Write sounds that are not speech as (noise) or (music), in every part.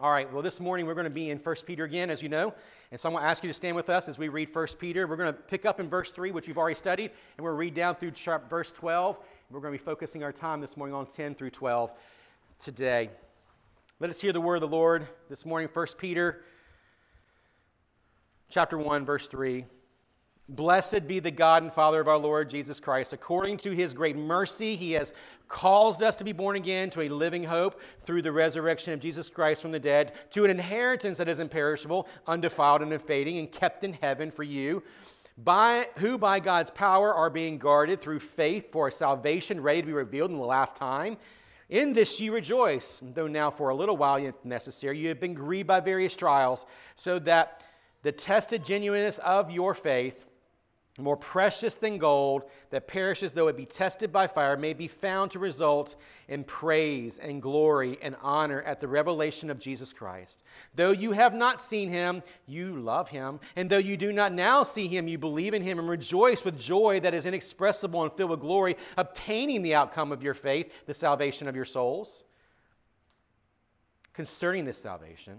All right, well, this morning we're going to be in 1 Peter again, as you know. And so I'm going to ask you to stand with us as we read 1 Peter. We're going to pick up in verse 3, which we've already studied, and we'll read down through verse 12. We're going to be focusing our time this morning on 10 through 12 today. Let us hear the word of the Lord this morning, 1 Peter chapter 1, verse 3. Blessed be the God and Father of our Lord Jesus Christ. According to his great mercy, he has caused us to be born again to a living hope through the resurrection of Jesus Christ from the dead, to an inheritance that is imperishable, undefiled, and unfading, and kept in heaven for you, by, who by God's power are being guarded through faith for salvation ready to be revealed in the last time. In this you rejoice, though now for a little while, if necessary, you have been grieved by various trials, so that the tested genuineness of your faith, more precious than gold that perishes though it be tested by fire, may be found to result in praise and glory and honor at the revelation of Jesus Christ. Though you have not seen him, you love him. And though you do not now see him, you believe in him and rejoice with joy that is inexpressible and filled with glory, obtaining the outcome of your faith, the salvation of your souls. Concerning this salvation,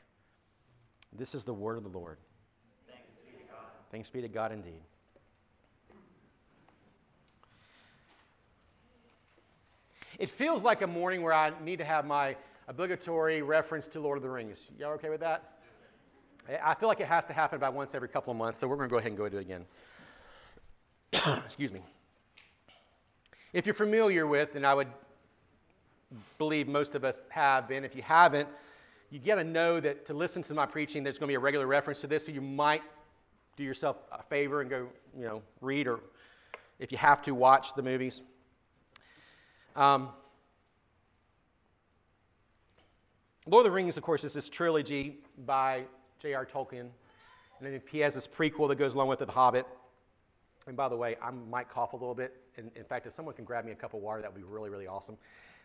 This is the word of the Lord. Thanks be to God. Thanks be to God indeed. It feels like a morning where I need to have my obligatory reference to Lord of the Rings. Y'all okay with that? I feel like it has to happen about once every couple of months, so we're going to go ahead and go do it again. (coughs) Excuse me. If you're familiar with, and I would believe most of us have been, if you haven't, you got to know that to listen to my preaching, there's going to be a regular reference to this, so you might do yourself a favor and go, you know, read or if you have to, watch the movies. Um, Lord of the Rings, of course, is this trilogy by J.R. Tolkien. And then he has this prequel that goes along with it, The Hobbit. And by the way, I might cough a little bit. In, in fact, if someone can grab me a cup of water, that would be really, really awesome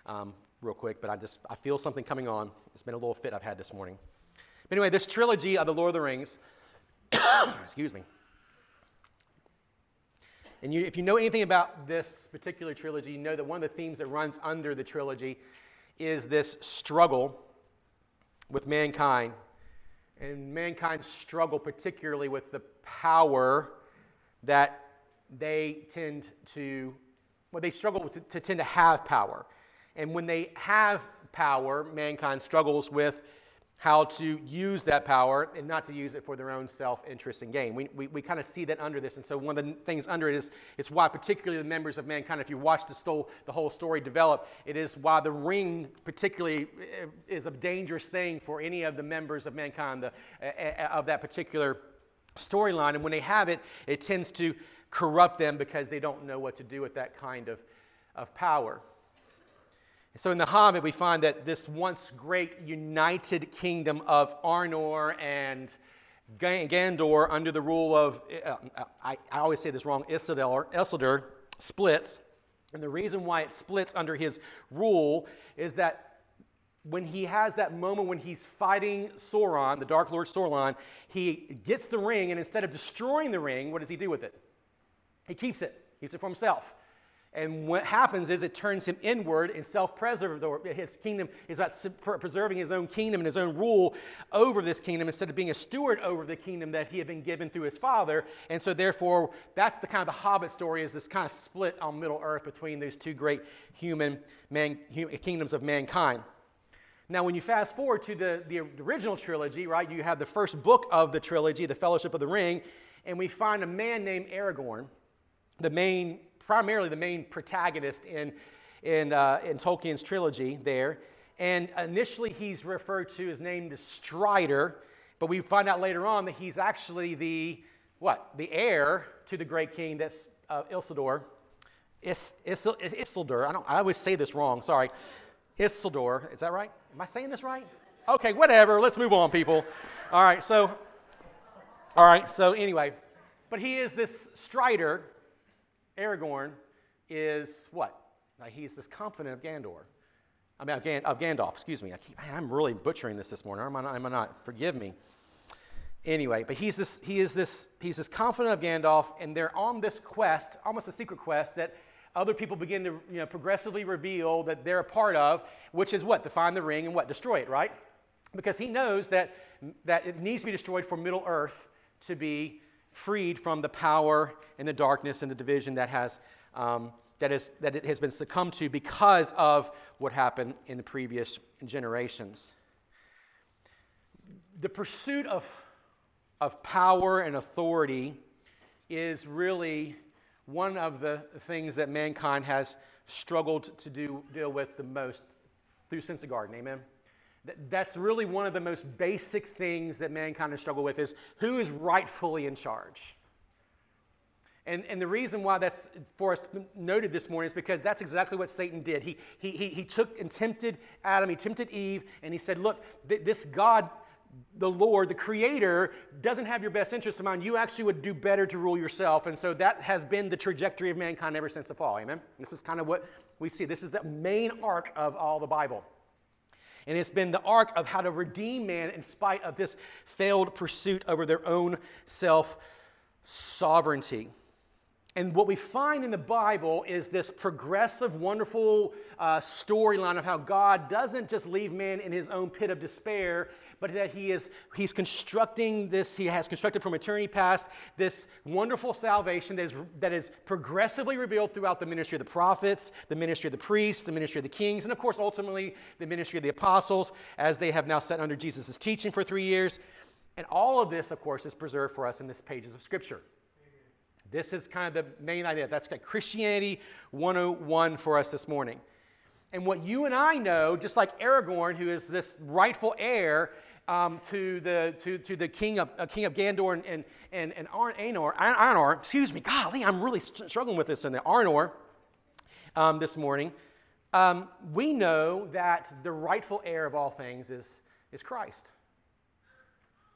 um, real quick, but I just I feel something coming on. It's been a little fit I've had this morning. But anyway, this trilogy of the Lord of the Rings, (coughs) excuse me. And you, if you know anything about this particular trilogy, you know that one of the themes that runs under the trilogy is this struggle with mankind. And mankind's struggle, particularly with the power that they tend to, well, they struggle to, to tend to have power. And when they have power, mankind struggles with how to use that power and not to use it for their own self interest and gain. We, we, we kind of see that under this. And so, one of the things under it is it's why, particularly the members of mankind, if you watch the, the whole story develop, it is why the ring, particularly, eh, is a dangerous thing for any of the members of mankind the, uh, of that particular storyline. And when they have it, it tends to corrupt them because they don't know what to do with that kind of, of power. So in the Hobbit, we find that this once great united kingdom of Arnor and Gondor, under the rule of, uh, I, I, always say this wrong, Isildur, Isildur, splits. And the reason why it splits under his rule is that when he has that moment when he's fighting Sauron, the Dark Lord Sauron, he gets the ring, and instead of destroying the ring, what does he do with it? He keeps it, keeps it for himself. And what happens is it turns him inward and self preservatory. His kingdom is about preserving his own kingdom and his own rule over this kingdom instead of being a steward over the kingdom that he had been given through his father. And so, therefore, that's the kind of the Hobbit story is this kind of split on Middle Earth between these two great human man, kingdoms of mankind. Now, when you fast forward to the, the original trilogy, right, you have the first book of the trilogy, The Fellowship of the Ring, and we find a man named Aragorn, the main primarily the main protagonist in, in, uh, in Tolkien's trilogy there. And initially, he's referred to as named as Strider, but we find out later on that he's actually the what? The heir to the great king that's uh, Isildur. Is, Isildur. I, don't, I always say this wrong. Sorry. Isildur. Is that right? Am I saying this right? Okay, whatever. Let's move on, people. All right, so, all right, so anyway, but he is this Strider. Aragorn is what? Like he's this confidant of Gandor. I mean, of, Gan- of Gandalf, excuse me. I keep, I'm really butchering this this morning, I'm I, not, am not? Forgive me. Anyway, but he's this, he is this, he's this confidant of Gandalf, and they're on this quest, almost a secret quest, that other people begin to you know, progressively reveal that they're a part of, which is what? To find the ring and what? Destroy it, right? Because he knows that, that it needs to be destroyed for Middle Earth to be freed from the power and the darkness and the division that has um, that, is, that it has been succumbed to because of what happened in the previous generations. The pursuit of, of power and authority is really one of the things that mankind has struggled to do, deal with the most through since the garden. Amen? That's really one of the most basic things that mankind has struggled with is who is rightfully in charge. And, and the reason why that's for us noted this morning is because that's exactly what Satan did. He, he, he, he took and tempted Adam, he tempted Eve, and he said, Look, th- this God, the Lord, the Creator, doesn't have your best interest in mind. You actually would do better to rule yourself. And so that has been the trajectory of mankind ever since the fall. Amen? This is kind of what we see. This is the main arc of all the Bible. And it's been the arc of how to redeem man in spite of this failed pursuit over their own self sovereignty. And what we find in the Bible is this progressive, wonderful uh, storyline of how God doesn't just leave man in his own pit of despair, but that he is he's constructing this, he has constructed from eternity past this wonderful salvation that is, that is progressively revealed throughout the ministry of the prophets, the ministry of the priests, the ministry of the kings, and of course, ultimately, the ministry of the apostles, as they have now sat under Jesus' teaching for three years. And all of this, of course, is preserved for us in this pages of Scripture. This is kind of the main idea. That's like Christianity 101 for us this morning. And what you and I know, just like Aragorn, who is this rightful heir um, to, the, to, to the king of, uh, king of Gandor and, and, and, Arnor, Arnor, excuse me, golly, I'm really st- struggling with this in the Arnor um, this morning. Um, we know that the rightful heir of all things is, is Christ.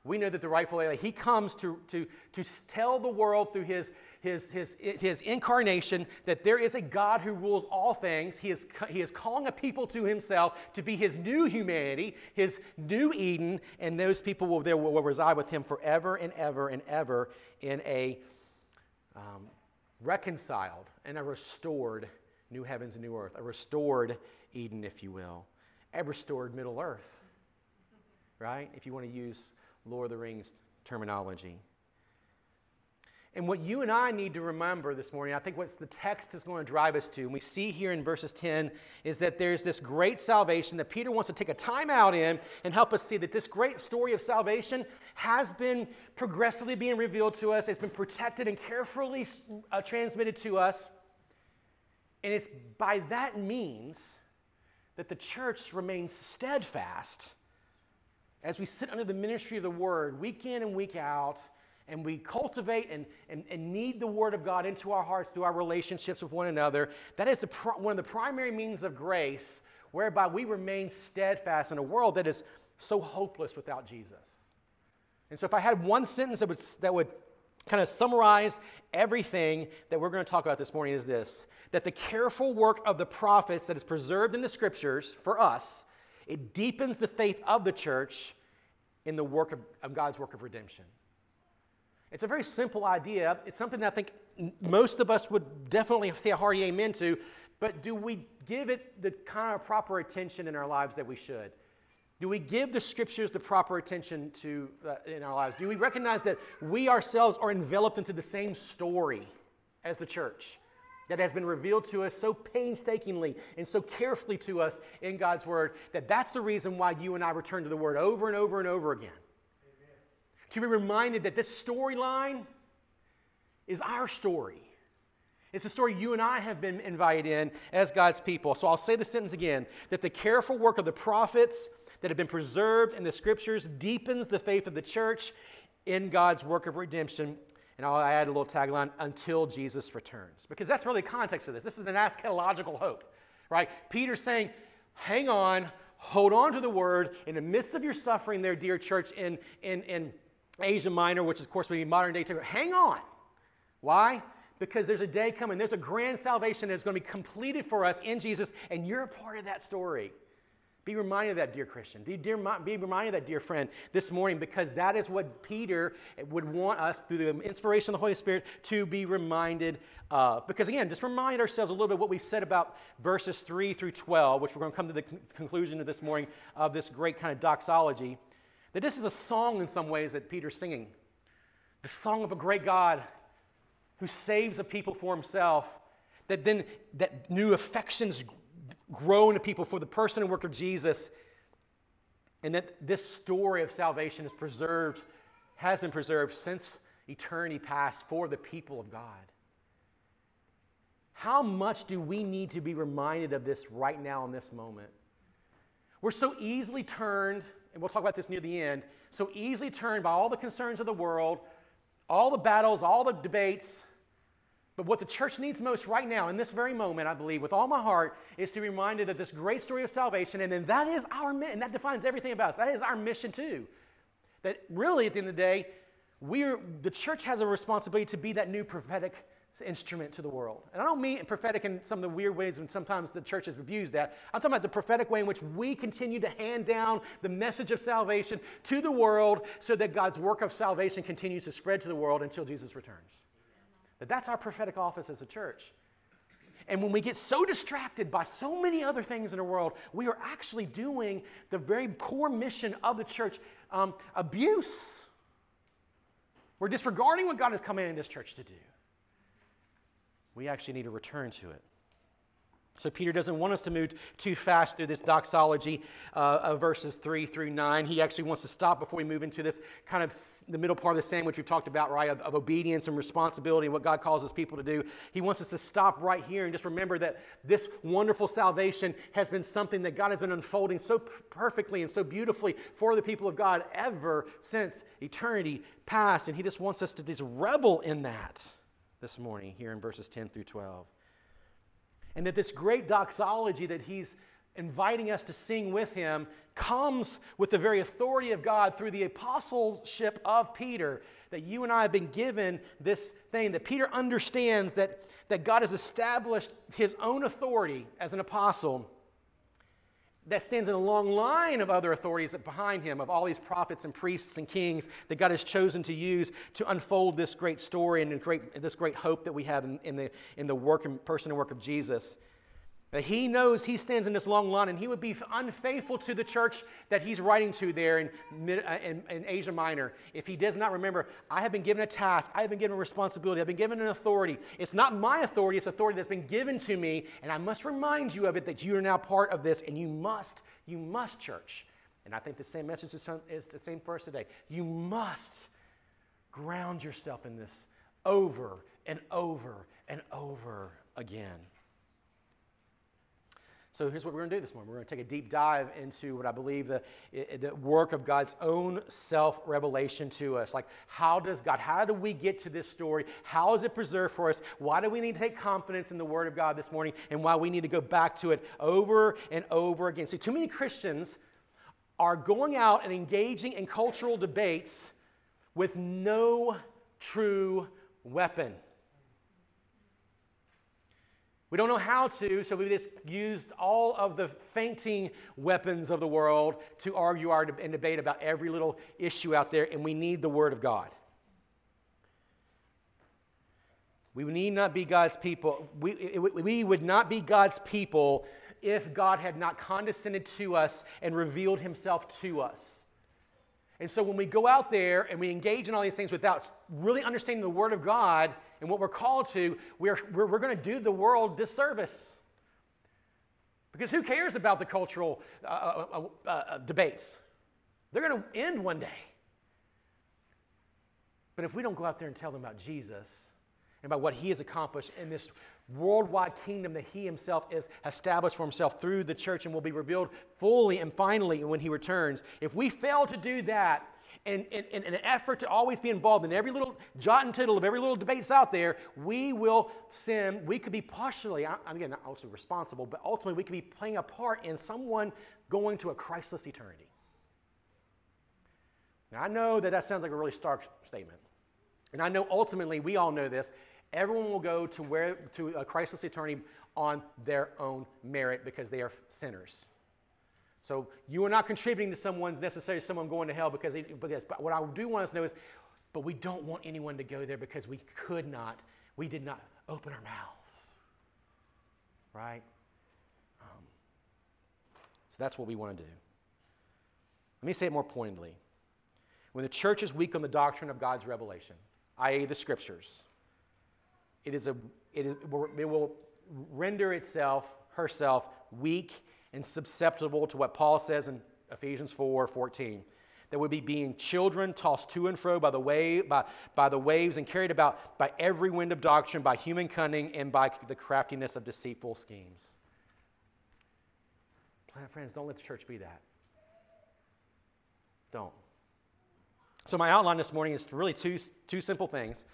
We know that the rightful heir, he comes to, to, to tell the world through his, his, his, his incarnation that there is a God who rules all things. He is, he is calling a people to himself to be his new humanity, his new Eden, and those people will, there will, will reside with him forever and ever and ever in a um, reconciled and a restored new heavens and new earth, a restored Eden, if you will, a restored Middle Earth, right? If you want to use Lord of the Rings terminology. And what you and I need to remember this morning, I think what the text is going to drive us to, and we see here in verses 10, is that there's this great salvation that Peter wants to take a time out in and help us see that this great story of salvation has been progressively being revealed to us. It's been protected and carefully uh, transmitted to us. And it's by that means that the church remains steadfast as we sit under the ministry of the word week in and week out, and we cultivate and, and, and knead the word of God into our hearts through our relationships with one another, that is one of the primary means of grace whereby we remain steadfast in a world that is so hopeless without Jesus. And so, if I had one sentence that would, that would kind of summarize everything that we're going to talk about this morning, is this that the careful work of the prophets that is preserved in the scriptures for us it deepens the faith of the church in the work of, of God's work of redemption. It's a very simple idea. It's something that I think most of us would definitely say a hearty amen to, but do we give it the kind of proper attention in our lives that we should? Do we give the scriptures the proper attention to uh, in our lives? Do we recognize that we ourselves are enveloped into the same story as the church? that has been revealed to us so painstakingly and so carefully to us in God's Word that that's the reason why you and I return to the Word over and over and over again. To be reminded that this storyline is our story. It's a story you and I have been invited in as God's people. So I'll say the sentence again that the careful work of the prophets that have been preserved in the scriptures deepens the faith of the church in God's work of redemption and I'll add a little tagline until Jesus returns. Because that's really the context of this. This is an eschatological hope, right? Peter's saying, hang on, Hold on to the word in the midst of your suffering, there, dear church, in, in, in Asia Minor, which is of course would be modern day. Turkey. Hang on. Why? Because there's a day coming, there's a grand salvation that's going to be completed for us in Jesus, and you're a part of that story. Be reminded of that, dear Christian. Be, dear, be reminded of that, dear friend, this morning, because that is what Peter would want us, through the inspiration of the Holy Spirit, to be reminded of. Because again, just remind ourselves a little bit what we said about verses 3 through 12, which we're going to come to the conclusion of this morning of this great kind of doxology. That this is a song in some ways that Peter's singing. The song of a great God who saves a people for himself, that then that new affections grow into people for the person and work of Jesus, and that this story of salvation is preserved, has been preserved since eternity past for the people of God. How much do we need to be reminded of this right now in this moment? We're so easily turned, and we'll talk about this near the end, so easily turned by all the concerns of the world, all the battles, all the debates, but what the church needs most right now, in this very moment, I believe, with all my heart, is to be reminded that this great story of salvation, and then that is our mission, and that defines everything about us. That is our mission too. That really, at the end of the day, we're, the church has a responsibility to be that new prophetic instrument to the world. And I don't mean prophetic in some of the weird ways when sometimes the church has abused that. I'm talking about the prophetic way in which we continue to hand down the message of salvation to the world so that God's work of salvation continues to spread to the world until Jesus returns. That that's our prophetic office as a church. And when we get so distracted by so many other things in the world, we are actually doing the very core mission of the church um, abuse. We're disregarding what God has come in this church to do. We actually need to return to it. So, Peter doesn't want us to move too fast through this doxology uh, of verses 3 through 9. He actually wants to stop before we move into this kind of the middle part of the sandwich we've talked about, right, of, of obedience and responsibility and what God calls his people to do. He wants us to stop right here and just remember that this wonderful salvation has been something that God has been unfolding so perfectly and so beautifully for the people of God ever since eternity past. And he just wants us to just revel in that this morning here in verses 10 through 12. And that this great doxology that he's inviting us to sing with him comes with the very authority of God through the apostleship of Peter. That you and I have been given this thing, that Peter understands that, that God has established his own authority as an apostle that stands in a long line of other authorities behind him, of all these prophets and priests and kings that God has chosen to use to unfold this great story and great, this great hope that we have in, in, the, in the work and person and work of Jesus. He knows he stands in this long line and he would be unfaithful to the church that he's writing to there in, uh, in, in, Asia Minor if he does not remember, I have been given a task, I have been given a responsibility, I've been given an authority. It's not my authority, it's authority that's been given to me, and I must remind you of it that you are now part of this, and you must, you must, church. And I think the same message is, is the same for us today. You must ground yourself in this over and over and over again. So here's what we're going to do this morning. We're going to take a deep dive into what I believe the, the work of God's own self revelation to us. Like, how does God, how do we get to this story? How is it preserved for us? Why do we need to take confidence in the Word of God this morning? And why we need to go back to it over and over again. See, too many Christians are going out and engaging in cultural debates with no true weapon. We don't know how to, so we just used all of the fainting weapons of the world to argue our, and debate about every little issue out there, and we need the Word of God. We need not be God's people. We, we would not be God's people if God had not condescended to us and revealed Himself to us. And so when we go out there and we engage in all these things without really understanding the Word of God and what we're called to, we're, we're, we're going to do the world disservice. Because who cares about the cultural uh, uh, uh, uh debates? They're going to end one day. But if we don't go out there and tell them about Jesus and about what he has accomplished in this worldwide kingdom that he himself is established for himself through the church and will be revealed fully and finally when he returns. If we fail to do that, and in an effort to always be involved in every little jot and tittle of every little debate that's out there, we will sin. We could be partially, I again, not ultimately responsible, but ultimately we could be playing a part in someone going to a Christless eternity. Now, I know that that sounds like a really stark statement. And I know ultimately, we all know this, everyone will go to, where, to a Christless eternity on their own merit because they are sinners. So you are not contributing to someone's necessarily someone going to hell because, they, because but what I do want us to know is, but we don't want anyone to go there because we could not, we did not open our mouths. Right? Um, so that's what we want to do. Let me say it more pointedly. When the church is weak on the doctrine of God's revelation, i.e., the scriptures, it, is a, it, is, it will render itself, herself, weak and susceptible to what Paul says in Ephesians 4 14. That would be being children tossed to and fro by the, wave, by, by the waves and carried about by every wind of doctrine, by human cunning, and by the craftiness of deceitful schemes. Friends, don't let the church be that. Don't. So, my outline this morning is really two, two simple things.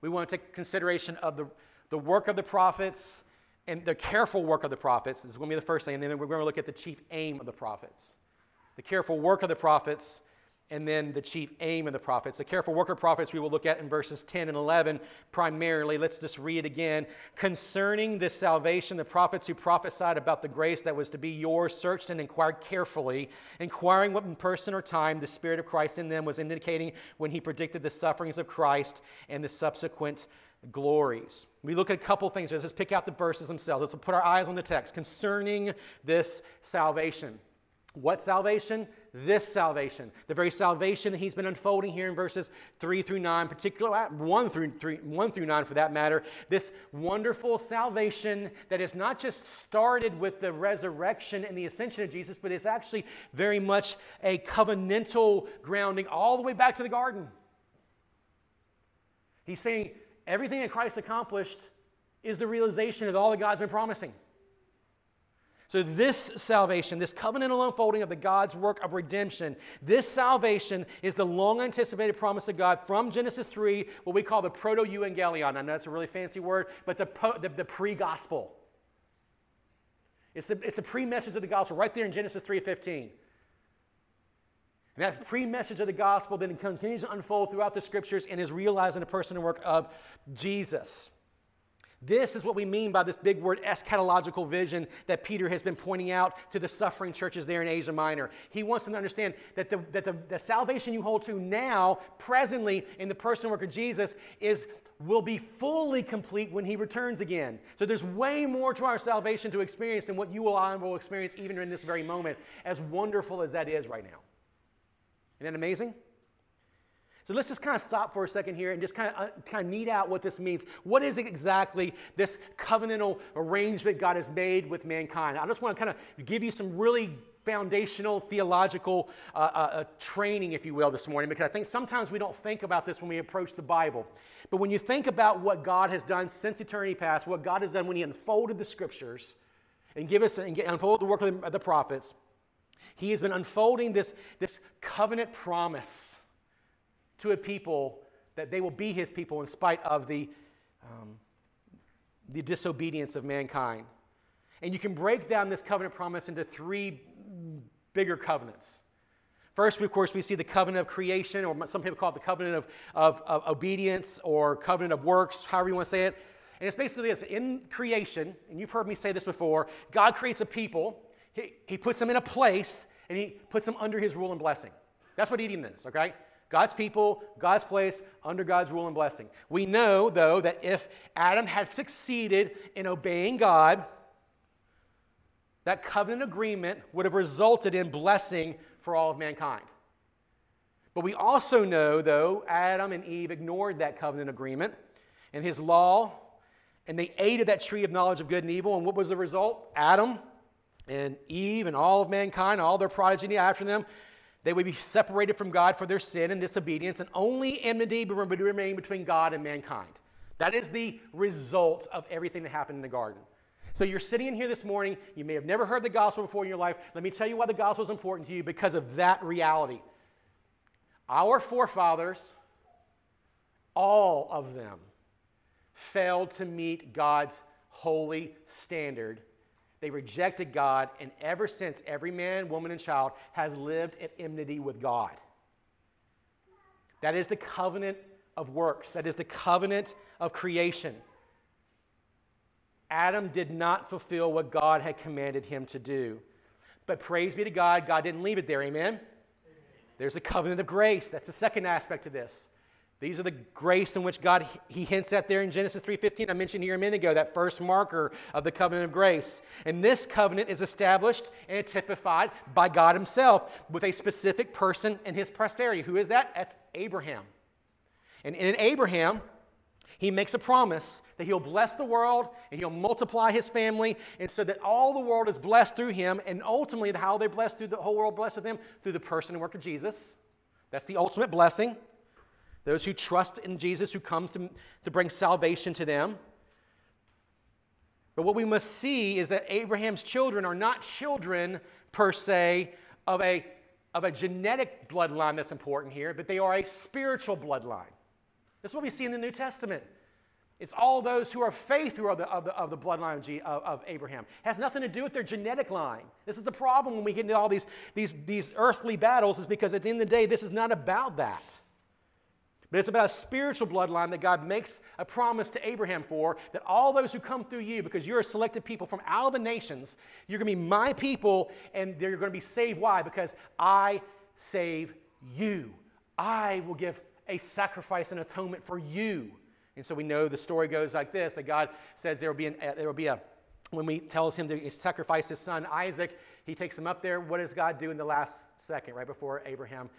We want to take consideration of the, the work of the prophets and the careful work of the prophets. This is going to be the first thing. And then we're going to look at the chief aim of the prophets. The careful work of the prophets, and then the chief aim of the prophets. The careful worker prophets we will look at in verses 10 and 11 primarily. Let's just read again. Concerning this salvation, the prophets who prophesied about the grace that was to be yours searched and inquired carefully, inquiring what in person or time the Spirit of Christ in them was indicating when he predicted the sufferings of Christ and the subsequent glories. We look at a couple things. Let's just pick out the verses themselves. Let's put our eyes on the text concerning this salvation. What salvation? This salvation. The very salvation that he's been unfolding here in verses 3 through 9, particularly uh, 1 through, 3, 1 through 9 for that matter. This wonderful salvation that is not just started with the resurrection and the ascension of Jesus, but it's actually very much a covenantal grounding all the way back to the garden. He's saying, Everything that Christ accomplished is the realization of all that God's been promising. So, this salvation, this covenantal unfolding of the God's work of redemption, this salvation is the long anticipated promise of God from Genesis 3, what we call the proto euangelion. I know that's a really fancy word, but the, the, the pre gospel. It's the, it's the pre message of the gospel right there in Genesis 3:15. And that pre message of the gospel then continues to unfold throughout the scriptures and is realized in the person and work of Jesus. This is what we mean by this big word eschatological vision that Peter has been pointing out to the suffering churches there in Asia Minor. He wants them to understand that the, that the, the salvation you hold to now, presently, in the person work of Jesus, is will be fully complete when he returns again. So there's way more to our salvation to experience than what you will I will experience even in this very moment, as wonderful as that is right now. Isn't that amazing? So let's just kind of stop for a second here and just kind of, uh, kind of knead out what this means. What is exactly this covenantal arrangement God has made with mankind? I just want to kind of give you some really foundational theological uh, uh, uh, training, if you will, this morning, because I think sometimes we don't think about this when we approach the Bible. But when you think about what God has done since eternity past, what God has done when He unfolded the scriptures and give us and unfolded the work of the, of the prophets, he has been unfolding this, this covenant promise to a people that they will be his people in spite of the, um, the disobedience of mankind. And you can break down this covenant promise into three bigger covenants. First, of course, we see the covenant of creation, or some people call it the covenant of, of, of obedience or covenant of works, however you want to say it. And it's basically this in creation, and you've heard me say this before God creates a people, he, he puts them in a place and he puts them under his rule and blessing. That's what Eden is, okay? God's people, God's place, under God's rule and blessing. We know, though, that if Adam had succeeded in obeying God, that covenant agreement would have resulted in blessing for all of mankind. But we also know, though, Adam and Eve ignored that covenant agreement and his law, and they ate of that tree of knowledge of good and evil. And what was the result? Adam and Eve and all of mankind, all their progeny after them, they would be separated from God for their sin and disobedience, and only enmity would remain between God and mankind. That is the result of everything that happened in the garden. So you're sitting in here this morning, you may have never heard the gospel before in your life. Let me tell you why the gospel is important to you because of that reality. Our forefathers, all of them, failed to meet God's holy standard. They rejected God, and ever since, every man, woman, and child has lived at enmity with God. That is the covenant of works, that is the covenant of creation. Adam did not fulfill what God had commanded him to do. But praise be to God, God didn't leave it there. Amen? Amen? There's a covenant of grace. That's the second aspect of this. These are the grace in which God he hints at there in Genesis 3:15. I mentioned here a minute ago that first marker of the covenant of grace. And this covenant is established and typified by God himself with a specific person and his posterity. Who is that? That's Abraham. And in Abraham, he makes a promise that he'll bless the world and he'll multiply his family, and so that all the world is blessed through him. And ultimately, how they're blessed through the whole world blessed with him through the person and work of Jesus. That's the ultimate blessing. Those who trust in Jesus, who comes to, to bring salvation to them. But what we must see is that Abraham's children are not children per se of a, of a genetic bloodline that's important here, but they are a spiritual bloodline. That's what we see in the New Testament. It's all those who are faith who are the, of, the, of the bloodline of, G, of, of, Abraham. It has nothing to do with their genetic line. This is the problem when we get into all these, these, these earthly battles, is because at the end of the day, this is not about that. But it's about a spiritual bloodline that God makes a promise to Abraham for that all those who come through you, because you're a selected people from all the nations, you're going to be my people and they're going to be saved. Why? Because I save you. I will give a sacrifice and atonement for you. And so we know the story goes like this that God says there will be, an, uh, there will be a, when we tells him to sacrifice his son Isaac, he takes him up there. What does God do in the last second, right before Abraham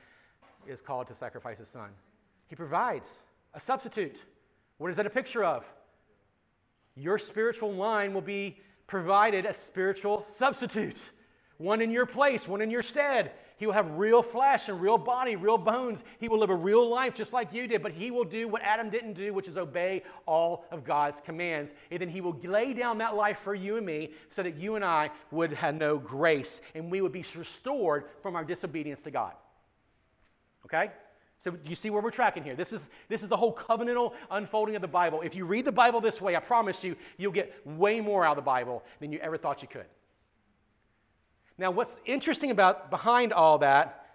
is called to sacrifice his son? He provides a substitute. What is that a picture of? Your spiritual line will be provided a spiritual substitute, one in your place, one in your stead. He will have real flesh and real body, real bones. He will live a real life just like you did, but he will do what Adam didn't do, which is obey all of God's commands. And then he will lay down that life for you and me so that you and I would have no grace and we would be restored from our disobedience to God. Okay? So you see where we're tracking here. This is, this is the whole covenantal unfolding of the Bible. If you read the Bible this way, I promise you, you'll get way more out of the Bible than you ever thought you could. Now, what's interesting about behind all that,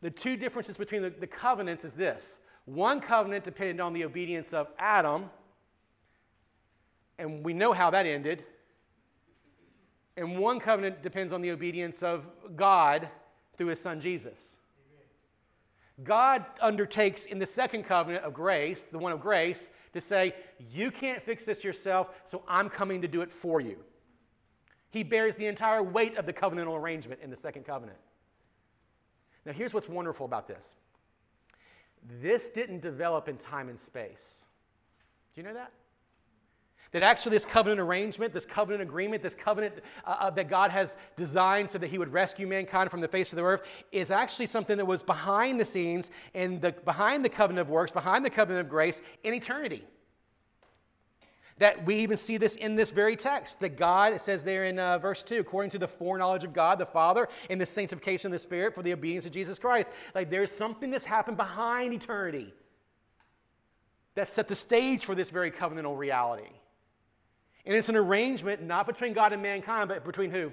the two differences between the, the covenants is this. One covenant depended on the obedience of Adam, and we know how that ended. And one covenant depends on the obedience of God through his son Jesus. God undertakes in the second covenant of grace, the one of grace, to say, You can't fix this yourself, so I'm coming to do it for you. He bears the entire weight of the covenantal arrangement in the second covenant. Now, here's what's wonderful about this this didn't develop in time and space. Do you know that? That actually, this covenant arrangement, this covenant agreement, this covenant uh, uh, that God has designed so that He would rescue mankind from the face of the earth is actually something that was behind the scenes and the, behind the covenant of works, behind the covenant of grace in eternity. That we even see this in this very text that God, it says there in uh, verse 2, according to the foreknowledge of God the Father and the sanctification of the Spirit for the obedience of Jesus Christ. Like there's something that's happened behind eternity that set the stage for this very covenantal reality. And it's an arrangement not between God and mankind, but between who?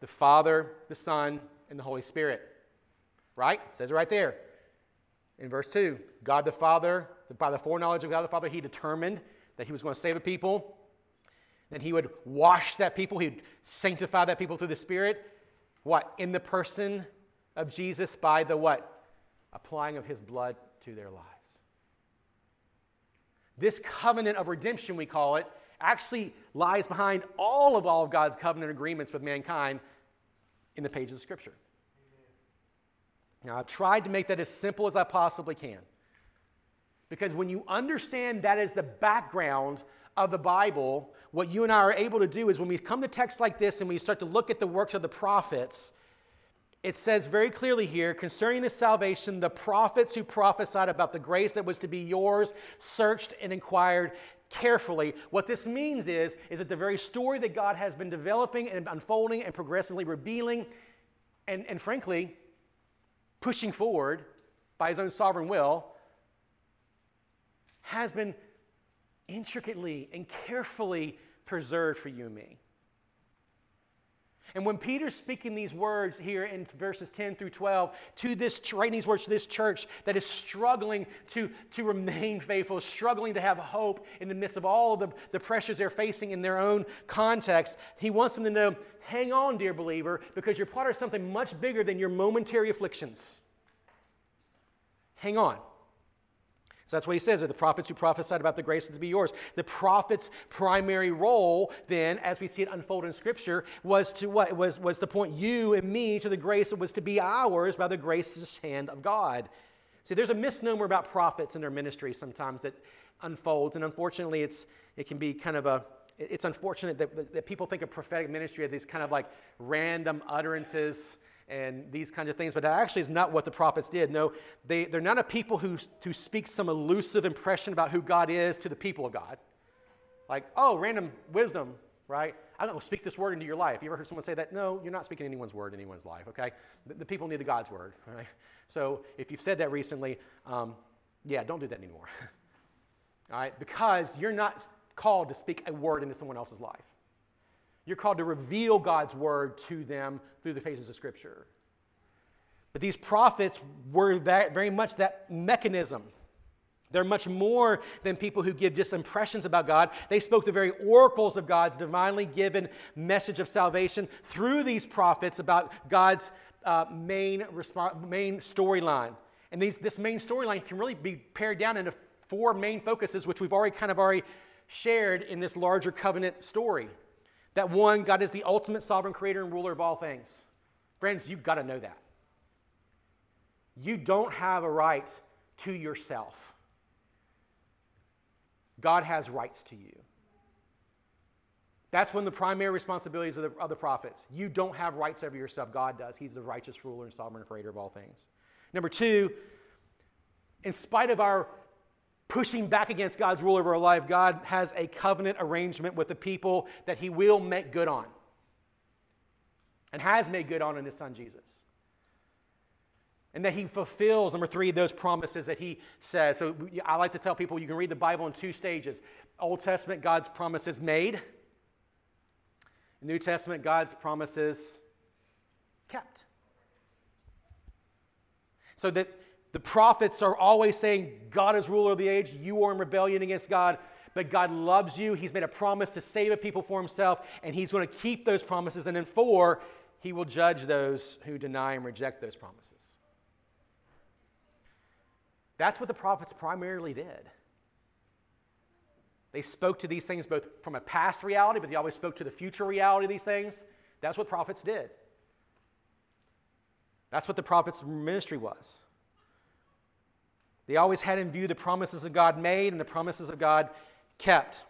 The Father, the Son, and the Holy Spirit. Right? It says it right there. In verse 2, God the Father, by the foreknowledge of God the Father, He determined that He was going to save a people. that He would wash that people, He'd sanctify that people through the Spirit. What? In the person of Jesus by the what? Applying of His blood to their lives. This covenant of redemption, we call it, actually lies behind all of all of God's covenant agreements with mankind in the pages of Scripture. Now, I've tried to make that as simple as I possibly can. Because when you understand that is the background of the Bible, what you and I are able to do is when we come to texts like this and we start to look at the works of the prophets, it says very clearly here concerning the salvation, the prophets who prophesied about the grace that was to be yours searched and inquired carefully. What this means is, is that the very story that God has been developing and unfolding and progressively revealing and, and frankly, pushing forward by his own sovereign will, has been intricately and carefully preserved for you and me. And when Peter's speaking these words here in verses 10 through 12 to this, writing these words to this church that is struggling to, to remain faithful, struggling to have hope in the midst of all the, the pressures they're facing in their own context, he wants them to know hang on, dear believer, because you're part of something much bigger than your momentary afflictions. Hang on. So that's what he says are the prophets who prophesied about the grace to be yours. The prophet's primary role, then, as we see it unfold in Scripture, was to what? Was, was to point you and me to the grace that was to be ours by the gracious hand of God. See, there's a misnomer about prophets and their ministry sometimes that unfolds, and unfortunately, it's, it can be kind of a it's unfortunate that, that people think of prophetic ministry as these kind of like random utterances and these kinds of things, but that actually is not what the prophets did. No, they, they're not a people who, who speak some elusive impression about who God is to the people of God. Like, oh, random wisdom, right? I'm going to speak this word into your life. You ever heard someone say that? No, you're not speaking anyone's word in anyone's life, okay? The, the people need the God's word, right? So if you've said that recently, um, yeah, don't do that anymore. (laughs) All right? Because you're not called to speak a word into someone else's life. You're called to reveal God's word to them through the pages of Scripture. But these prophets were that, very much that mechanism. They're much more than people who give just impressions about God. They spoke the very oracles of God's divinely given message of salvation through these prophets about God's uh, main, resp- main storyline. And these, this main storyline can really be pared down into four main focuses, which we've already kind of already shared in this larger covenant story. That one, God is the ultimate sovereign creator and ruler of all things. Friends, you've got to know that. You don't have a right to yourself. God has rights to you. That's one of the primary responsibilities of the, of the prophets. You don't have rights over yourself. God does. He's the righteous ruler and sovereign creator of all things. Number two, in spite of our pushing back against God's rule over our life, God has a covenant arrangement with the people that He will make good on and has made good on in His Son Jesus. And that He fulfills, number three, those promises that He says. So I like to tell people you can read the Bible in two stages Old Testament, God's promises made, New Testament, God's promises kept. So that the prophets are always saying, God is ruler of the age, you are in rebellion against God, but God loves you. He's made a promise to save a people for himself, and he's going to keep those promises. And then, four, he will judge those who deny and reject those promises. That's what the prophets primarily did. They spoke to these things both from a past reality, but they always spoke to the future reality of these things. That's what prophets did. That's what the prophet's ministry was. They always had in view the promises of God made and the promises of God kept.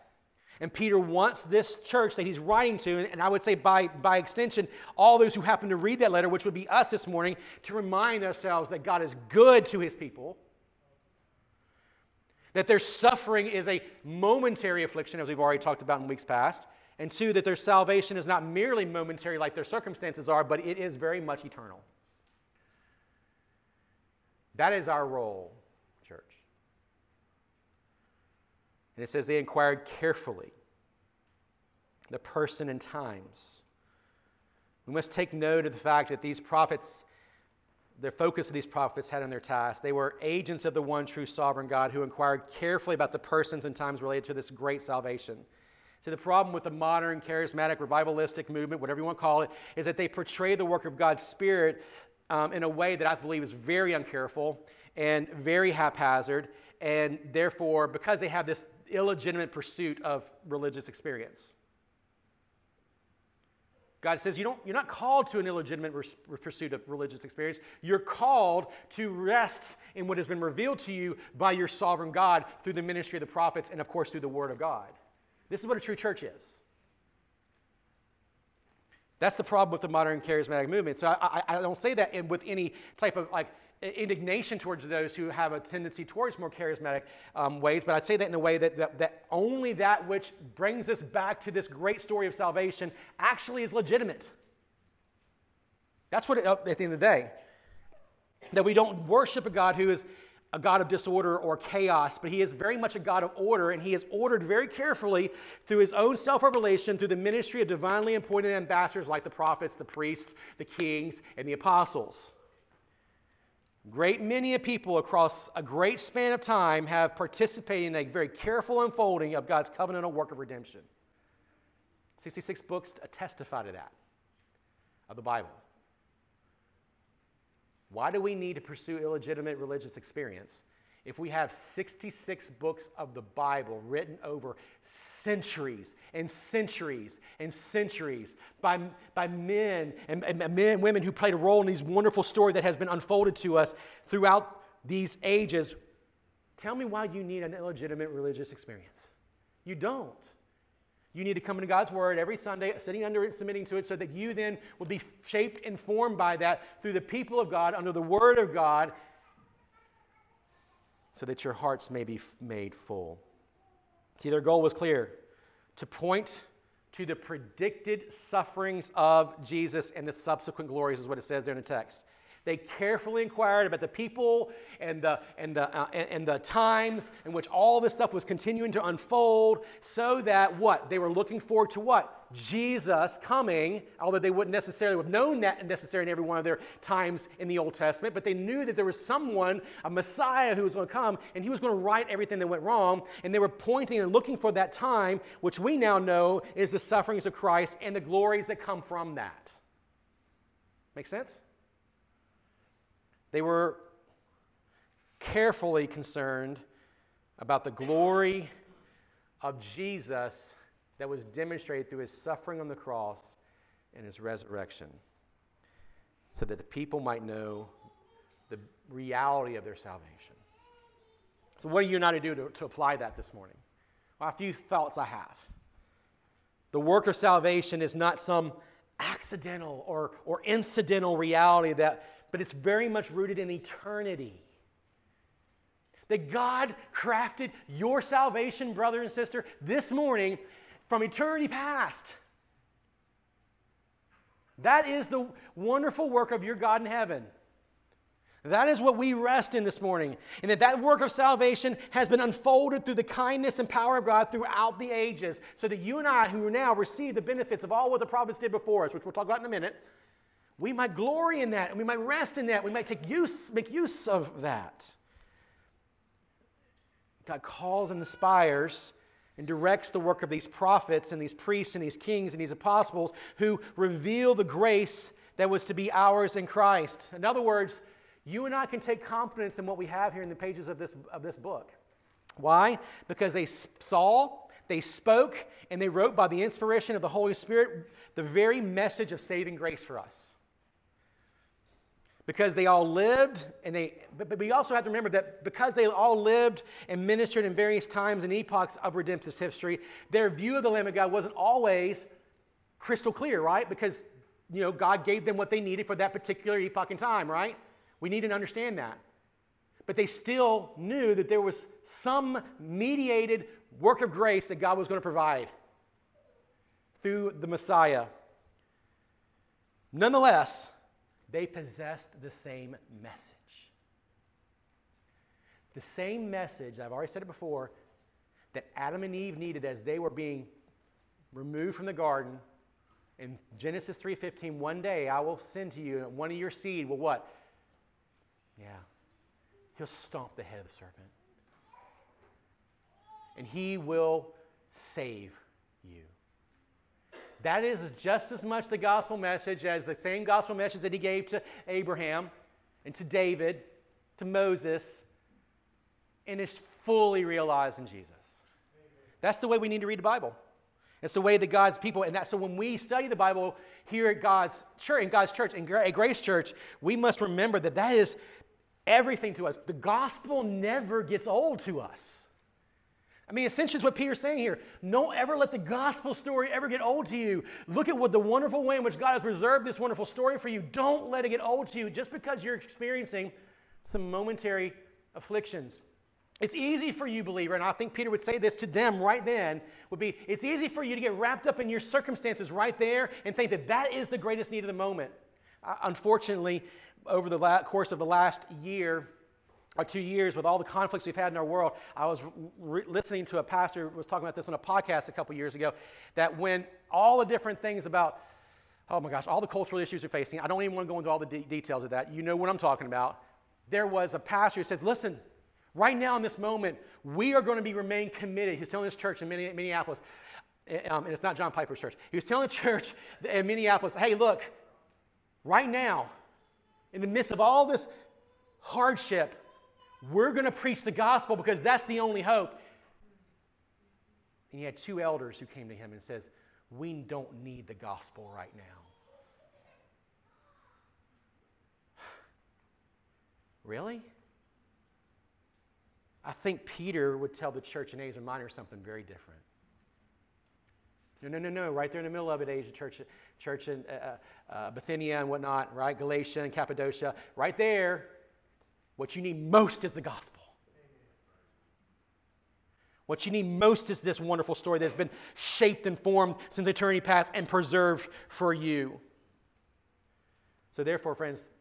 And Peter wants this church that he's writing to, and I would say by, by extension, all those who happen to read that letter, which would be us this morning, to remind ourselves that God is good to his people, that their suffering is a momentary affliction, as we've already talked about in weeks past, and two, that their salvation is not merely momentary like their circumstances are, but it is very much eternal. That is our role And it says they inquired carefully the person and times. We must take note of the fact that these prophets, the focus of these prophets had on their task. They were agents of the one true sovereign God who inquired carefully about the persons and times related to this great salvation. See, the problem with the modern, charismatic, revivalistic movement, whatever you want to call it, is that they portray the work of God's Spirit um, in a way that I believe is very uncareful and very haphazard. And therefore, because they have this illegitimate pursuit of religious experience. God says you don't, you're not called to an illegitimate res- pursuit of religious experience. You're called to rest in what has been revealed to you by your sovereign God through the ministry of the prophets and, of course, through the Word of God. This is what a true church is. That's the problem with the modern charismatic movement. So I, I, I don't say that in, with any type of like indignation towards those who have a tendency towards more charismatic um, ways, but I'd say that in a way that, that, that only that which brings us back to this great story of salvation actually is legitimate. That's what, it, at the end of the day. that we don't worship a God who is a God of disorder or chaos, but he is very much a God of order, and he is ordered very carefully through his own self revelation, through the ministry of divinely appointed ambassadors like the prophets, the priests, the kings, and the apostles. Great many of people across a great span of time have participated in a very careful unfolding of God's covenantal work of redemption. 66 books testify to that, of the Bible. Why do we need to pursue illegitimate religious experience if we have 66 books of the Bible written over centuries and centuries and centuries by, by men and, and men and women who played a role in these wonderful story that has been unfolded to us throughout these ages? Tell me why you need an illegitimate religious experience. You don't. You need to come into God's Word every Sunday, sitting under it, submitting to it, so that you then will be shaped and formed by that through the people of God, under the Word of God, so that your hearts may be made full. See, their goal was clear to point to the predicted sufferings of Jesus and the subsequent glories, is what it says there in the text. They carefully inquired about the people and the, and, the, uh, and, and the times in which all this stuff was continuing to unfold so that what? They were looking forward to what? Jesus coming, although they wouldn't necessarily have known that necessarily in every one of their times in the Old Testament, but they knew that there was someone, a Messiah, who was going to come and he was going to right everything that went wrong. And they were pointing and looking for that time, which we now know is the sufferings of Christ and the glories that come from that. Make sense? They were carefully concerned about the glory of Jesus that was demonstrated through his suffering on the cross and his resurrection, so that the people might know the reality of their salvation. So, what are you and I to do to, to apply that this morning? Well, a few thoughts I have. The work of salvation is not some accidental or, or incidental reality that but it's very much rooted in eternity. That God crafted your salvation, brother and sister, this morning from eternity past. That is the wonderful work of your God in heaven. That is what we rest in this morning. And that that work of salvation has been unfolded through the kindness and power of God throughout the ages. So that you and I, who now receive the benefits of all what the prophets did before us, which we'll talk about in a minute, we might glory in that and we might rest in that. We might take use, make use of that. God calls and inspires and directs the work of these prophets and these priests and these kings and these apostles who reveal the grace that was to be ours in Christ. In other words, you and I can take confidence in what we have here in the pages of this, of this book. Why? Because they saw, they spoke, and they wrote by the inspiration of the Holy Spirit the very message of saving grace for us because they all lived and they but, we also have to remember that because they all lived and ministered in various times and epochs of redemptive history their view of the lamb of god wasn't always crystal clear right? Because you know god gave them what they needed for that particular epoch in time right? We need to understand that. But they still knew that there was some mediated work of grace that god was going to provide through the messiah. Nonetheless they possessed the same message. The same message, I've already said it before, that Adam and Eve needed as they were being removed from the garden. In Genesis 3:15, one day I will send to you one of your seed will what? Yeah. He'll stomp the head of the serpent. And he will save you. That is just as much the gospel message as the same gospel message that he gave to Abraham and to David, to Moses, and is fully realized in Jesus. That's the way we need to read the Bible. It's the way that God's people, and that, so when we study the Bible here at God's church, in God's church, in Grace Church, we must remember that that is everything to us. The gospel never gets old to us. I mean, essentially, it's what Peter's saying here. Don't ever let the gospel story ever get old to you. Look at what the wonderful way in which God has preserved this wonderful story for you. Don't let it get old to you just because you're experiencing some momentary afflictions. It's easy for you, believer, and I think Peter would say this to them right then, would be it's easy for you to get wrapped up in your circumstances right there and think that that is the greatest need of the moment. Uh, unfortunately, over the la- course of the last year, or two years with all the conflicts we've had in our world i was re- listening to a pastor was talking about this on a podcast a couple years ago that when all the different things about oh my gosh all the cultural issues we're facing i don't even want to go into all the de- details of that you know what i'm talking about there was a pastor who said listen right now in this moment we are going to be remain committed he's telling this church in minneapolis eh, um, and it's not john piper's church he was telling the (laughs) church in minneapolis hey look right now in the midst of all this hardship we're going to preach the gospel because that's the only hope. And he had two elders who came to him and says, "We don't need the gospel right now." (sighs) really? I think Peter would tell the church in Asia Minor something very different. No, no, no, no. Right there in the middle of it, Asia Church, church in uh, uh, uh Bithynia and whatnot, right? Galatia and Cappadocia. Right there, what you need most is the gospel. What you need most is this wonderful story that's been shaped and formed since eternity past and preserved for you. So, therefore, friends,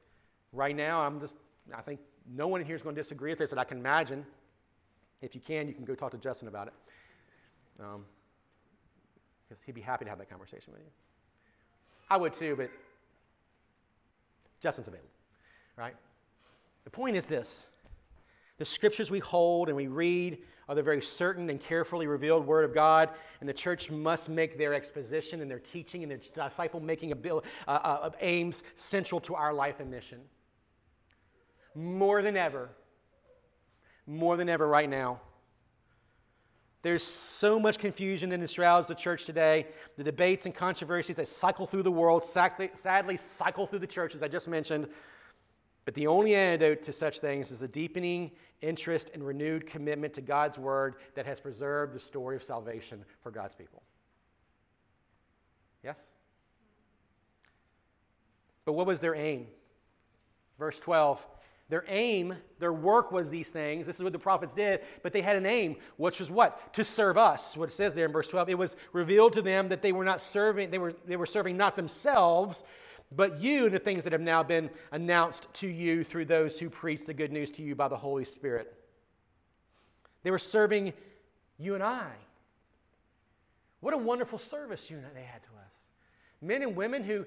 right now, I'm just, I think no one in here is going to disagree with this that I can imagine. If you can, you can go talk to Justin about it. Because um, he'd be happy to have that conversation with you. I would too, but Justin's available, right? The point is this the scriptures we hold and we read are the very certain and carefully revealed Word of God, and the church must make their exposition and their teaching and their disciple making uh, uh, aims central to our life and mission. More than ever, more than ever right now. There's so much confusion that enshrouds the church today. The debates and controversies that cycle through the world, sadly cycle through the church, as I just mentioned, but the only antidote to such things is a deepening interest and renewed commitment to God's word that has preserved the story of salvation for God's people. Yes? But what was their aim? Verse 12. Their aim, their work was these things. This is what the prophets did, but they had an aim, which was what? To serve us. What it says there in verse 12. It was revealed to them that they were not serving, they were, they were serving not themselves, but you and the things that have now been announced to you through those who preach the good news to you by the Holy Spirit. They were serving you and I. What a wonderful service you and they had to us. Men and women who,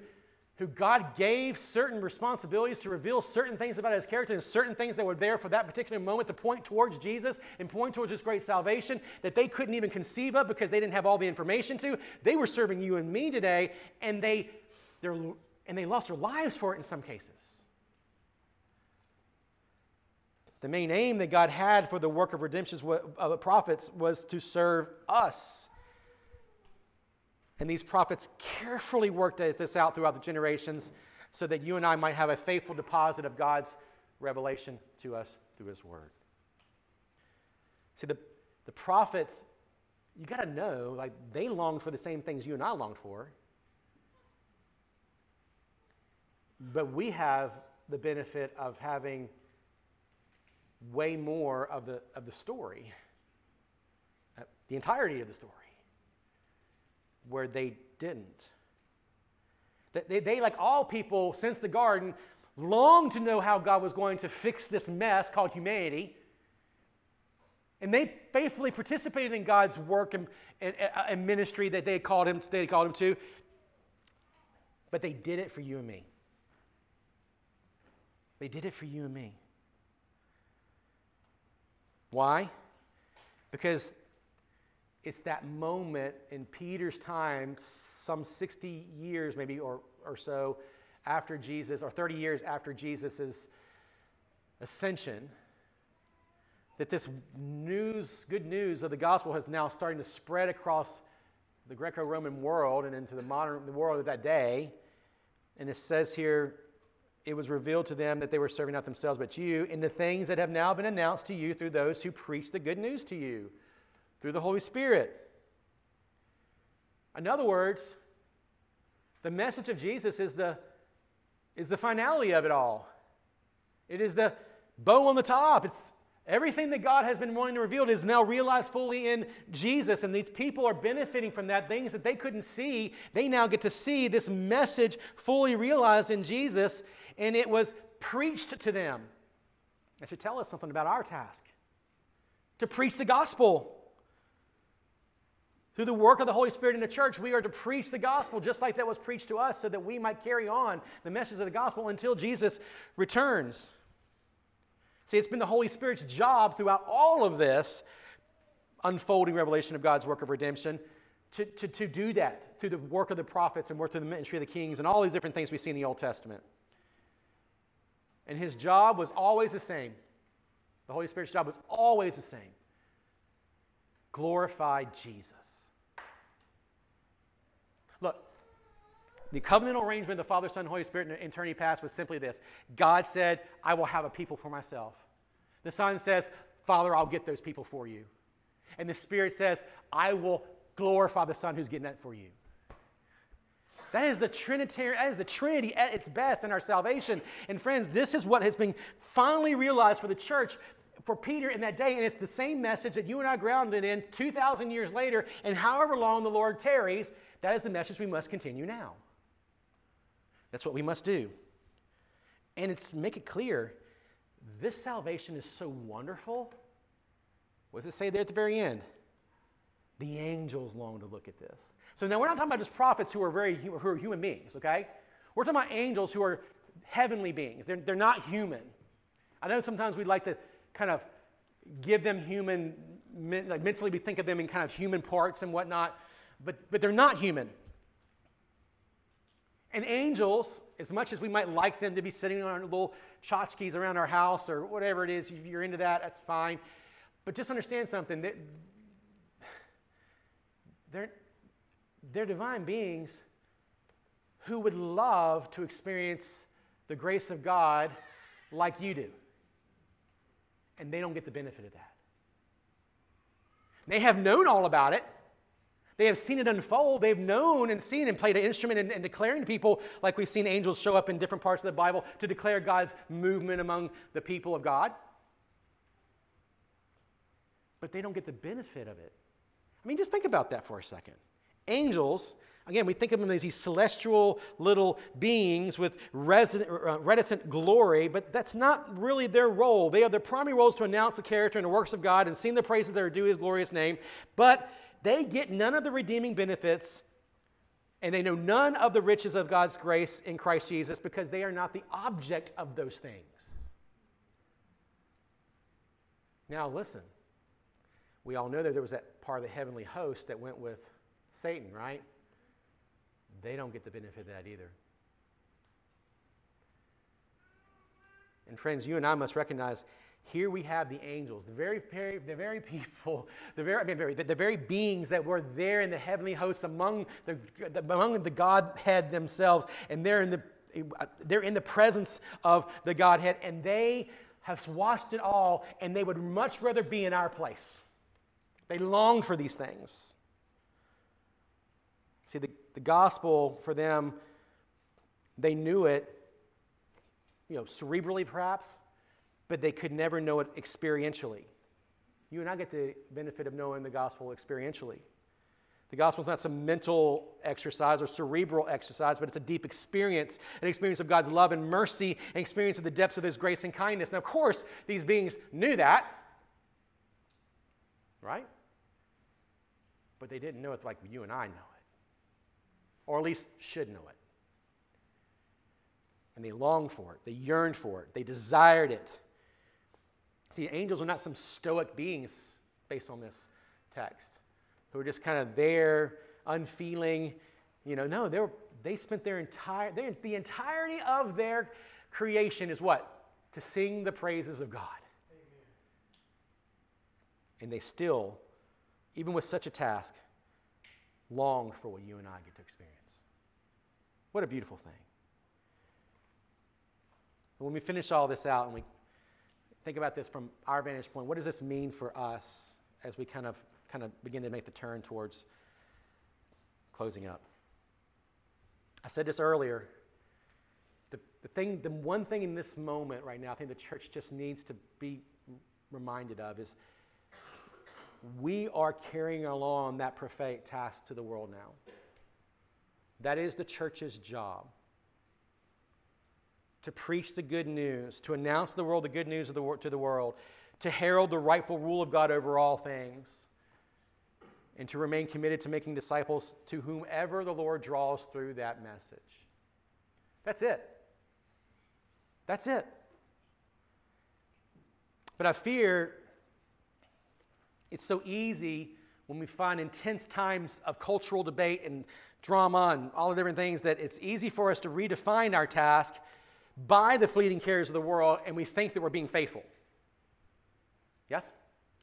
who God gave certain responsibilities to reveal certain things about his character and certain things that were there for that particular moment to point towards Jesus and point towards this great salvation that they couldn't even conceive of because they didn't have all the information to. They were serving you and me today, and they, their and they lost their lives for it in some cases. The main aim that God had for the work of redemption of the prophets was to serve us. And these prophets carefully worked this out throughout the generations so that you and I might have a faithful deposit of God's revelation to us through His Word. See, the, the prophets, you got to know, like, they longed for the same things you and I longed for. But we have the benefit of having way more of the, of the story, uh, the entirety of the story, where they didn't. They, they, like all people since the garden, longed to know how God was going to fix this mess called humanity. And they faithfully participated in God's work and, and, and ministry that they called him, they called him to. But they did it for you and me. They did it for you and me. Why? Because it's that moment in Peter's time, some 60 years maybe or, or so after Jesus, or 30 years after Jesus' ascension, that this news, good news of the gospel has now starting to spread across the Greco-Roman world and into the modern the world of that day. And it says here it was revealed to them that they were serving not themselves but you in the things that have now been announced to you through those who preach the good news to you through the Holy Spirit. In other words, the message of Jesus is the, is the finality of it all. It is the bow on the top. It's, Everything that God has been wanting to reveal is now realized fully in Jesus, and these people are benefiting from that. Things that they couldn't see, they now get to see this message fully realized in Jesus, and it was preached to them. That should tell us something about our task to preach the gospel. Through the work of the Holy Spirit in the church, we are to preach the gospel just like that was preached to us so that we might carry on the message of the gospel until Jesus returns. See, it's been the Holy Spirit's job throughout all of this unfolding revelation of God's work of redemption to, to, to do that through the work of the prophets and work through the ministry of the kings and all these different things we see in the Old Testament. And his job was always the same. The Holy Spirit's job was always the same glorify Jesus. Look, the covenantal arrangement of the Father, Son, Holy Spirit in eternity past was simply this God said, I will have a people for myself. The Son says, Father, I'll get those people for you. And the Spirit says, I will glorify the Son who's getting that for you. That is the Trinitarian, that is the Trinity at its best in our salvation. And friends, this is what has been finally realized for the church for Peter in that day, and it's the same message that you and I grounded in 2,000 years later, and however long the Lord tarries, that is the message we must continue now. That's what we must do. And it's make it clear this salvation is so wonderful. What does it say there at the very end? The angels long to look at this. So now we're not talking about just prophets who are very who are human beings, okay? We're talking about angels who are heavenly beings. They're, they're not human. I know sometimes we'd like to kind of give them human, like mentally we think of them in kind of human parts and whatnot, but, but they're not human. And angels, as much as we might like them to be sitting on little tchotchkes around our house or whatever it is, if you're into that, that's fine. But just understand something that (sighs) they're, they're divine beings who would love to experience the grace of God like you do. And they don't get the benefit of that. They have known all about it. They have seen it unfold. They've known and seen and played an instrument in, in, declaring to people, like we've seen angels show up in different parts of the Bible, to declare God's movement among the people of God. But they don't get the benefit of it. I mean, just think about that for a second. Angels, again, we think of them as these celestial little beings with resident, uh, reticent glory, but that's not really their role. They have their primary roles to announce the character and the works of God and sing the praises that are due his glorious name. But they get none of the redeeming benefits and they know none of the riches of God's grace in Christ Jesus because they are not the object of those things. Now, listen. We all know that there was that part of the heavenly host that went with Satan, right? They don't get the benefit of that either. And, friends, you and I must recognize here we have the angels, the very, the very people, (laughs) the very, I mean, very, the, the very beings that were there in the heavenly hosts among the, the, among the Godhead themselves, and they're in the, they're in the presence of the Godhead, and they have watched it all, and they would much rather be in our place. They long for these things. See, the, the gospel for them, they knew it, you know, cerebrally perhaps, but they could never know it experientially. You and I get the benefit of knowing the gospel experientially. The gospel is not some mental exercise or cerebral exercise, but it's a deep experience, an experience of God's love and mercy, an experience of the depths of His grace and kindness. And of course, these beings knew that, right? But they didn't know it like you and I know it, or at least should know it. And they longed for it, they yearned for it, they desired it. See, angels are not some stoic beings based on this text who are just kind of there, unfeeling. You know, no, they they spent their entire, the entirety of their creation is what? To sing the praises of God. Amen. And they still, even with such a task, long for what you and I get to experience. What a beautiful thing. When we finish all this out and we think about this from our vantage point. What does this mean for us as we kind of kind of begin to make the turn towards closing up? I said this earlier. The, the thing, the one thing in this moment right now, I think the church just needs to be reminded of is we are carrying along that prophetic task to the world now. That is the church's job to preach the good news, to announce the world the good news of the, to the world, to herald the rightful rule of God over all things, and to remain committed to making disciples to whomever the Lord draws through that message. That's it. That's it. But I fear it's so easy when we find intense times of cultural debate and drama and all the different things that it's easy for us to redefine our task by the fleeting cares of the world and we think that we're being faithful. Yes?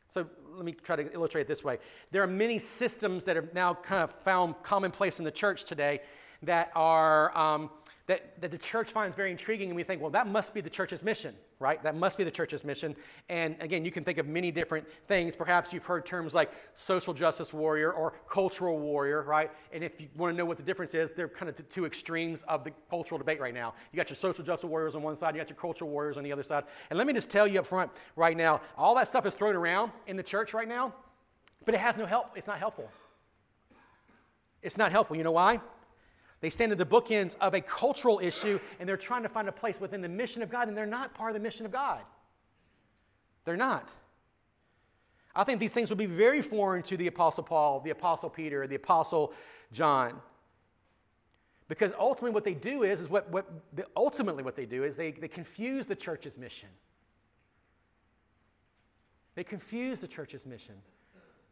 So let me try to illustrate it this way. There are many systems that are now kind of found commonplace in the church today that are. Um, that, that the church finds very intriguing, and we think, well, that must be the church's mission, right? That must be the church's mission. And again, you can think of many different things. Perhaps you've heard terms like social justice warrior or cultural warrior, right? And if you want to know what the difference is, they're kind of the two extremes of the cultural debate right now. You got your social justice warriors on one side, you got your cultural warriors on the other side. And let me just tell you up front right now, all that stuff is thrown around in the church right now, but it has no help. It's not helpful. It's not helpful. You know why? They stand at the bookends of a cultural issue and they're trying to find a place within the mission of God, and they're not part of the mission of God. They're not. I think these things would be very foreign to the Apostle Paul, the Apostle Peter, the Apostle John. Because ultimately, what they do is, is what, what ultimately what they do is they, they confuse the church's mission. They confuse the church's mission.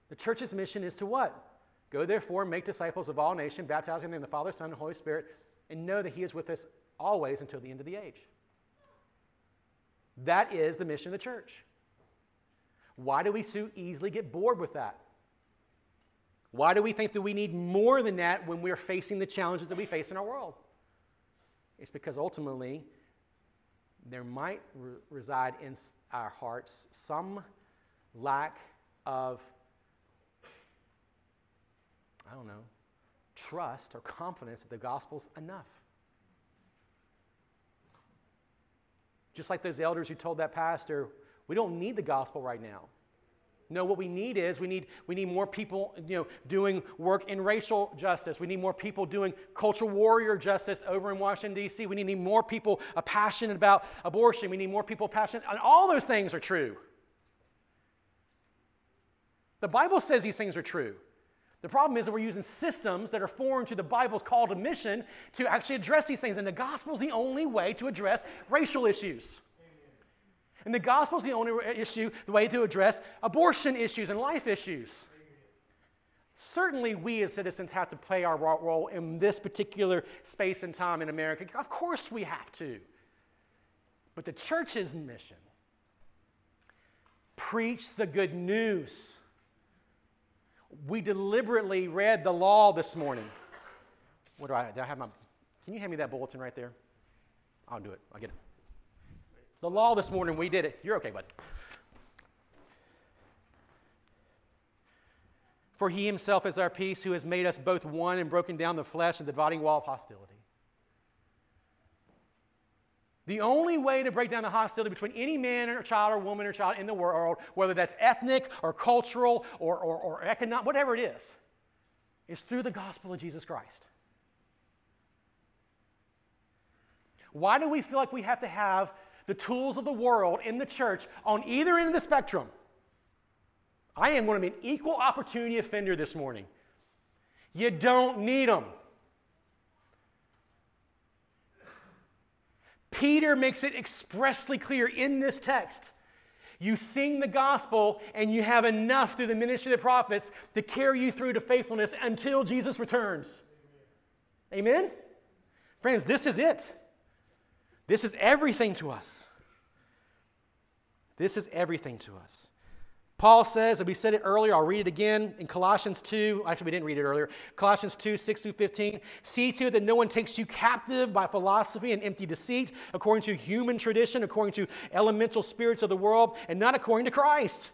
The church's mission is to what? Go therefore, make disciples of all nations, baptizing them in the Father, Son, and Holy Spirit, and know that He is with us always until the end of the age. That is the mission of the church. Why do we so easily get bored with that? Why do we think that we need more than that when we're facing the challenges that we face in our world? It's because ultimately there might re- reside in our hearts some lack of I don't know, trust or confidence that the gospel's enough. Just like those elders who told that pastor, we don't need the gospel right now. No, what we need is we need, we need more people you know, doing work in racial justice. We need more people doing cultural warrior justice over in Washington, D.C. We need more people uh, passionate about abortion. We need more people passionate. And all those things are true. The Bible says these things are true. The problem is that we're using systems that are foreign to the Bible's call to mission to actually address these things. And the gospel is the only way to address racial issues. And the gospel is the only issue, the way to address abortion issues and life issues. Certainly, we as citizens have to play our role in this particular space and time in America. Of course, we have to. But the church's mission preach the good news we deliberately read the law this morning. What do I, do I have my, can you hand me that bulletin right there? I'll do it. I'll get it. The law this morning, we did it. You're okay, bud. For he himself is our peace, who has made us both one and broken down the flesh and the dividing wall of hostility. The only way to break down the hostility between any man or child or woman or child in the world, whether that's ethnic or cultural or, or, or economic, whatever it is, is through the gospel of Jesus Christ. Why do we feel like we have to have the tools of the world in the church on either end of the spectrum? I am going to be an equal opportunity offender this morning. You don't need them. Peter makes it expressly clear in this text. You sing the gospel and you have enough through the ministry of the prophets to carry you through to faithfulness until Jesus returns. Amen? Amen? Friends, this is it. This is everything to us. This is everything to us. Paul says, and we said it earlier, I'll read it again in Colossians 2. Actually, we didn't read it earlier. Colossians 2, 6 through 15. See to it that no one takes you captive by philosophy and empty deceit, according to human tradition, according to elemental spirits of the world, and not according to Christ.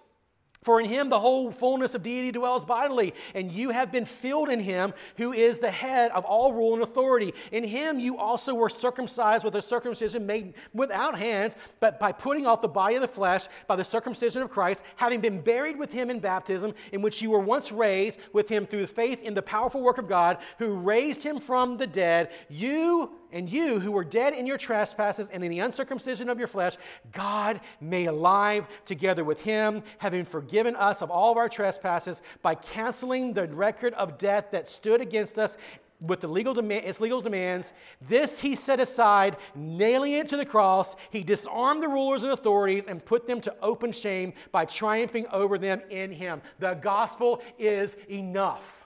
For in him the whole fullness of deity dwells bodily, and you have been filled in him who is the head of all rule and authority. In him you also were circumcised with a circumcision made without hands, but by putting off the body of the flesh by the circumcision of Christ, having been buried with him in baptism, in which you were once raised with him through faith in the powerful work of God, who raised him from the dead. You and you who were dead in your trespasses and in the uncircumcision of your flesh, God made alive together with him, having forgiven us of all of our trespasses by canceling the record of debt that stood against us with the legal demand, its legal demands. This he set aside, nailing it to the cross. He disarmed the rulers and authorities and put them to open shame by triumphing over them in him. The gospel is enough.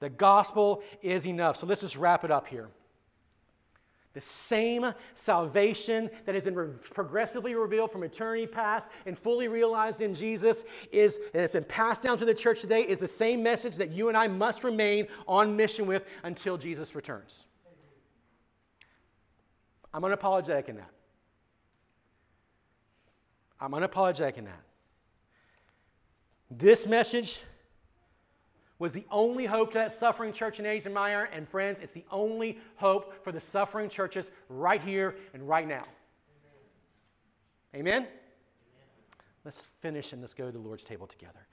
The gospel is enough. So let's just wrap it up here. The same salvation that has been re- progressively revealed from eternity past and fully realized in Jesus is and has been passed down to the church today is the same message that you and I must remain on mission with until Jesus returns. I'm unapologetic in that. I'm unapologetic in that. This message was the only hope to that suffering church in Asia Minor. And friends, it's the only hope for the suffering churches right here and right now. Amen? Amen? Let's finish and let's go to the Lord's table together.